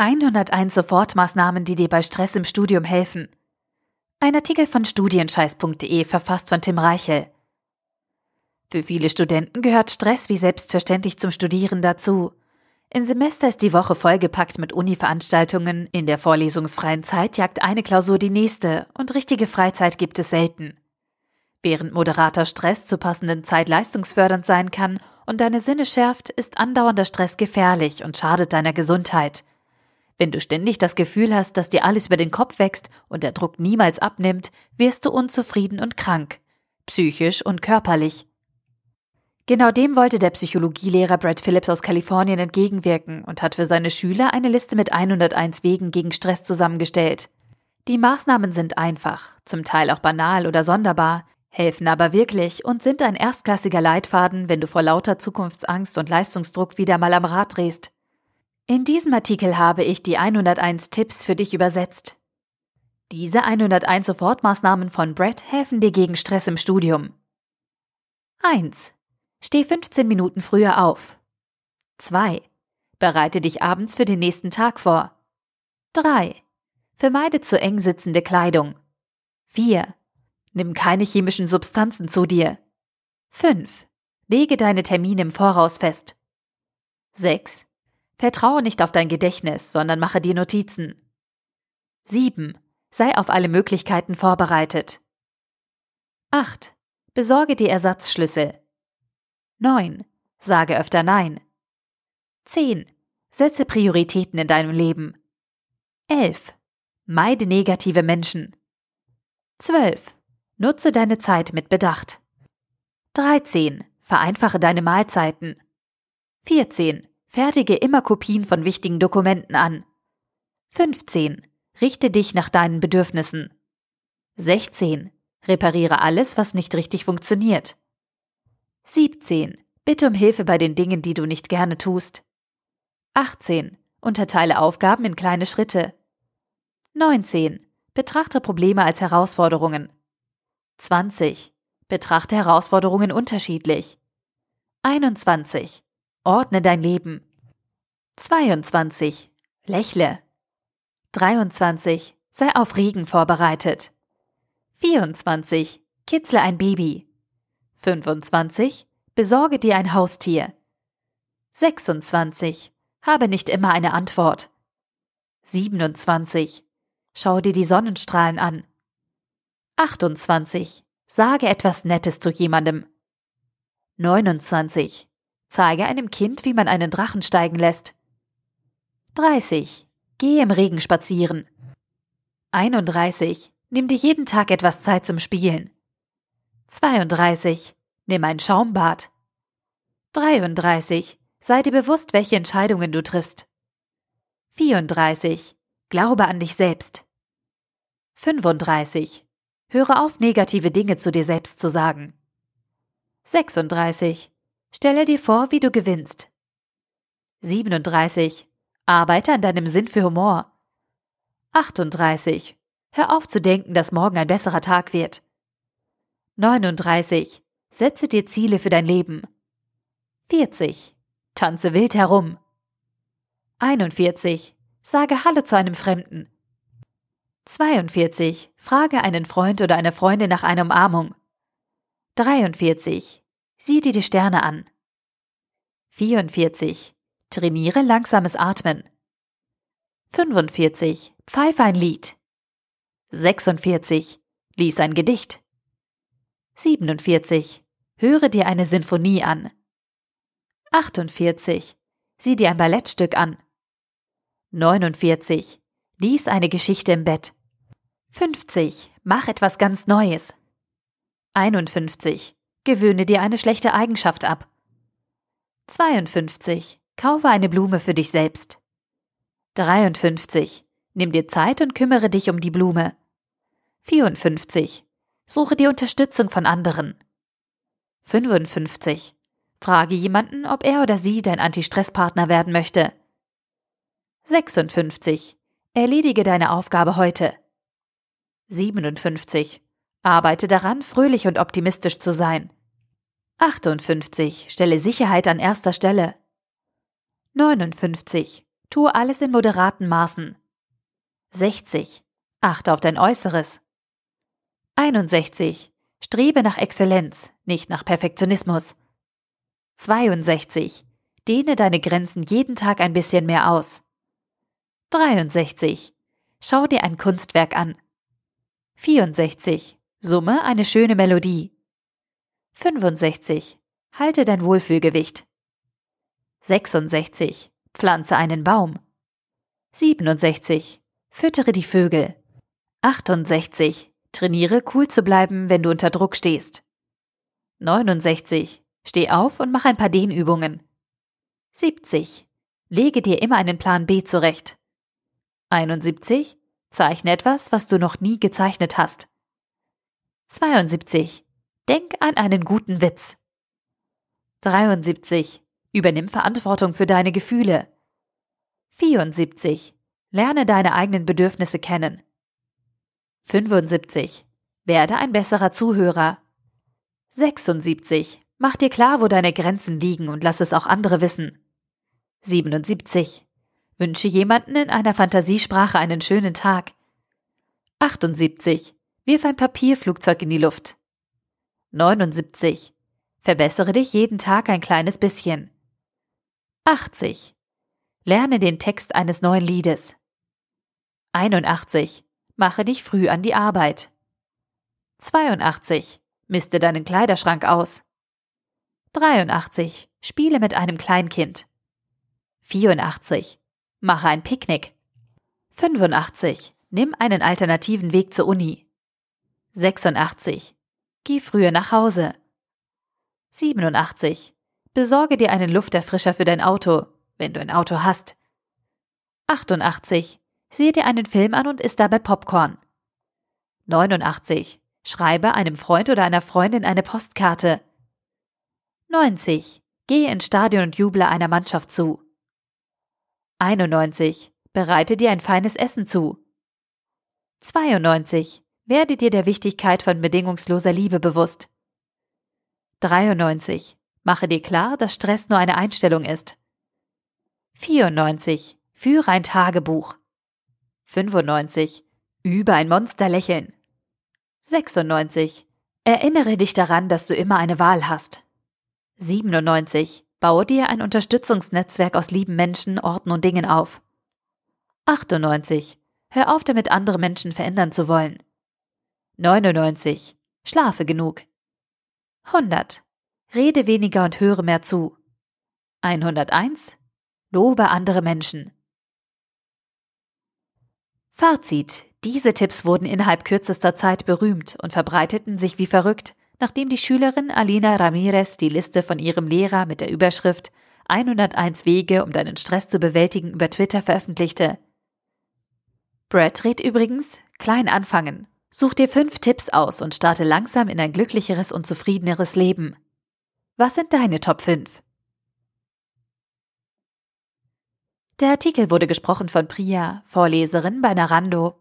101 Sofortmaßnahmen, die dir bei Stress im Studium helfen. Ein Artikel von studienscheiß.de verfasst von Tim Reichel. Für viele Studenten gehört Stress wie selbstverständlich zum Studieren dazu. Im Semester ist die Woche vollgepackt mit Uni-Veranstaltungen, in der vorlesungsfreien Zeit jagt eine Klausur die nächste und richtige Freizeit gibt es selten. Während moderater Stress zur passenden Zeit leistungsfördernd sein kann und deine Sinne schärft, ist andauernder Stress gefährlich und schadet deiner Gesundheit. Wenn du ständig das Gefühl hast, dass dir alles über den Kopf wächst und der Druck niemals abnimmt, wirst du unzufrieden und krank, psychisch und körperlich. Genau dem wollte der Psychologielehrer Brad Phillips aus Kalifornien entgegenwirken und hat für seine Schüler eine Liste mit 101 Wegen gegen Stress zusammengestellt. Die Maßnahmen sind einfach, zum Teil auch banal oder sonderbar, helfen aber wirklich und sind ein erstklassiger Leitfaden, wenn du vor lauter Zukunftsangst und Leistungsdruck wieder mal am Rad drehst. In diesem Artikel habe ich die 101 Tipps für dich übersetzt. Diese 101 Sofortmaßnahmen von Brett helfen dir gegen Stress im Studium. 1. Steh 15 Minuten früher auf. 2. Bereite dich abends für den nächsten Tag vor. 3. Vermeide zu eng sitzende Kleidung. 4. Nimm keine chemischen Substanzen zu dir. 5. Lege deine Termine im Voraus fest. 6. Vertraue nicht auf dein Gedächtnis, sondern mache dir Notizen. 7. Sei auf alle Möglichkeiten vorbereitet. 8. Besorge dir Ersatzschlüssel. 9. Sage öfter Nein. 10. Setze Prioritäten in deinem Leben. 11. Meide negative Menschen. 12. Nutze deine Zeit mit Bedacht. 13. Vereinfache deine Mahlzeiten. 14. Fertige immer Kopien von wichtigen Dokumenten an. 15. Richte dich nach deinen Bedürfnissen. 16. Repariere alles, was nicht richtig funktioniert. 17. Bitte um Hilfe bei den Dingen, die du nicht gerne tust. 18. Unterteile Aufgaben in kleine Schritte. 19. Betrachte Probleme als Herausforderungen. 20. Betrachte Herausforderungen unterschiedlich. 21. Ordne dein Leben. 22. Lächle. 23. Sei auf Regen vorbereitet. 24. Kitzle ein Baby. 25. Besorge dir ein Haustier. 26. Habe nicht immer eine Antwort. 27. Schau dir die Sonnenstrahlen an. 28. Sage etwas Nettes zu jemandem. 29. Zeige einem Kind, wie man einen Drachen steigen lässt. 30. Geh im Regen spazieren. 31. Nimm dir jeden Tag etwas Zeit zum Spielen. 32. Nimm ein Schaumbad. 33. Sei dir bewusst, welche Entscheidungen du triffst. 34. Glaube an dich selbst. 35. Höre auf, negative Dinge zu dir selbst zu sagen. 36. Stelle dir vor, wie du gewinnst. 37. Arbeite an deinem Sinn für Humor. 38. Hör auf zu denken, dass morgen ein besserer Tag wird. 39. Setze dir Ziele für dein Leben. 40. Tanze wild herum. 41. Sage Hallo zu einem Fremden. 42. Frage einen Freund oder eine Freundin nach einer Umarmung. 43. Sieh dir die Sterne an. 44. Trainiere langsames Atmen. 45. Pfeife ein Lied. 46. Lies ein Gedicht. 47. Höre dir eine Sinfonie an. 48. Sieh dir ein Ballettstück an. 49. Lies eine Geschichte im Bett. 50. Mach etwas ganz Neues. 51. Gewöhne dir eine schlechte Eigenschaft ab. 52. Kaufe eine Blume für dich selbst. 53. Nimm dir Zeit und kümmere dich um die Blume. 54. Suche die Unterstützung von anderen. 55. Frage jemanden, ob er oder sie dein Anti-Stress-Partner werden möchte. 56. Erledige deine Aufgabe heute. 57. Arbeite daran, fröhlich und optimistisch zu sein. 58. Stelle Sicherheit an erster Stelle. 59. Tue alles in moderaten Maßen. 60. Achte auf dein Äußeres. 61. Strebe nach Exzellenz, nicht nach Perfektionismus. 62. Dehne deine Grenzen jeden Tag ein bisschen mehr aus. 63. Schau dir ein Kunstwerk an. 64. Summe eine schöne Melodie. 65. Halte dein Wohlfühlgewicht. 66. Pflanze einen Baum. 67. Füttere die Vögel. 68. Trainiere cool zu bleiben, wenn du unter Druck stehst. 69. Steh auf und mach ein paar Dehnübungen. 70. Lege dir immer einen Plan B zurecht. 71. Zeichne etwas, was du noch nie gezeichnet hast. 72. Denk an einen guten Witz. 73. Übernimm Verantwortung für deine Gefühle. 74. Lerne deine eigenen Bedürfnisse kennen. 75. Werde ein besserer Zuhörer. 76. Mach dir klar, wo deine Grenzen liegen und lass es auch andere wissen. 77. Wünsche jemanden in einer Fantasiesprache einen schönen Tag. 78. Wirf ein Papierflugzeug in die Luft. 79. Verbessere dich jeden Tag ein kleines bisschen. 80. Lerne den Text eines neuen Liedes. 81. Mache dich früh an die Arbeit. 82. Miste deinen Kleiderschrank aus. 83. Spiele mit einem Kleinkind. 84. Mache ein Picknick. 85. Nimm einen alternativen Weg zur Uni. 86. Geh früher nach Hause. 87. Besorge dir einen Lufterfrischer für dein Auto, wenn du ein Auto hast. 88. Sehe dir einen Film an und isst dabei Popcorn. 89. Schreibe einem Freund oder einer Freundin eine Postkarte. 90. Gehe ins Stadion und juble einer Mannschaft zu. 91. Bereite dir ein feines Essen zu. 92. Werde dir der Wichtigkeit von bedingungsloser Liebe bewusst. 93. Mache dir klar, dass Stress nur eine Einstellung ist. 94. Führe ein Tagebuch. 95. Übe ein Monsterlächeln. 96. Erinnere dich daran, dass du immer eine Wahl hast. 97. Baue dir ein Unterstützungsnetzwerk aus lieben Menschen, Orten und Dingen auf. 98. Hör auf damit, andere Menschen verändern zu wollen. 99. Schlafe genug. 100. Rede weniger und höre mehr zu. 101. Lobe andere Menschen. Fazit. Diese Tipps wurden innerhalb kürzester Zeit berühmt und verbreiteten sich wie verrückt, nachdem die Schülerin Alina Ramirez die Liste von ihrem Lehrer mit der Überschrift 101 Wege, um deinen Stress zu bewältigen über Twitter veröffentlichte. Brad rät übrigens, klein anfangen. Such dir fünf Tipps aus und starte langsam in ein glücklicheres und zufriedeneres Leben. Was sind deine Top 5? Der Artikel wurde gesprochen von Priya, Vorleserin bei Narando.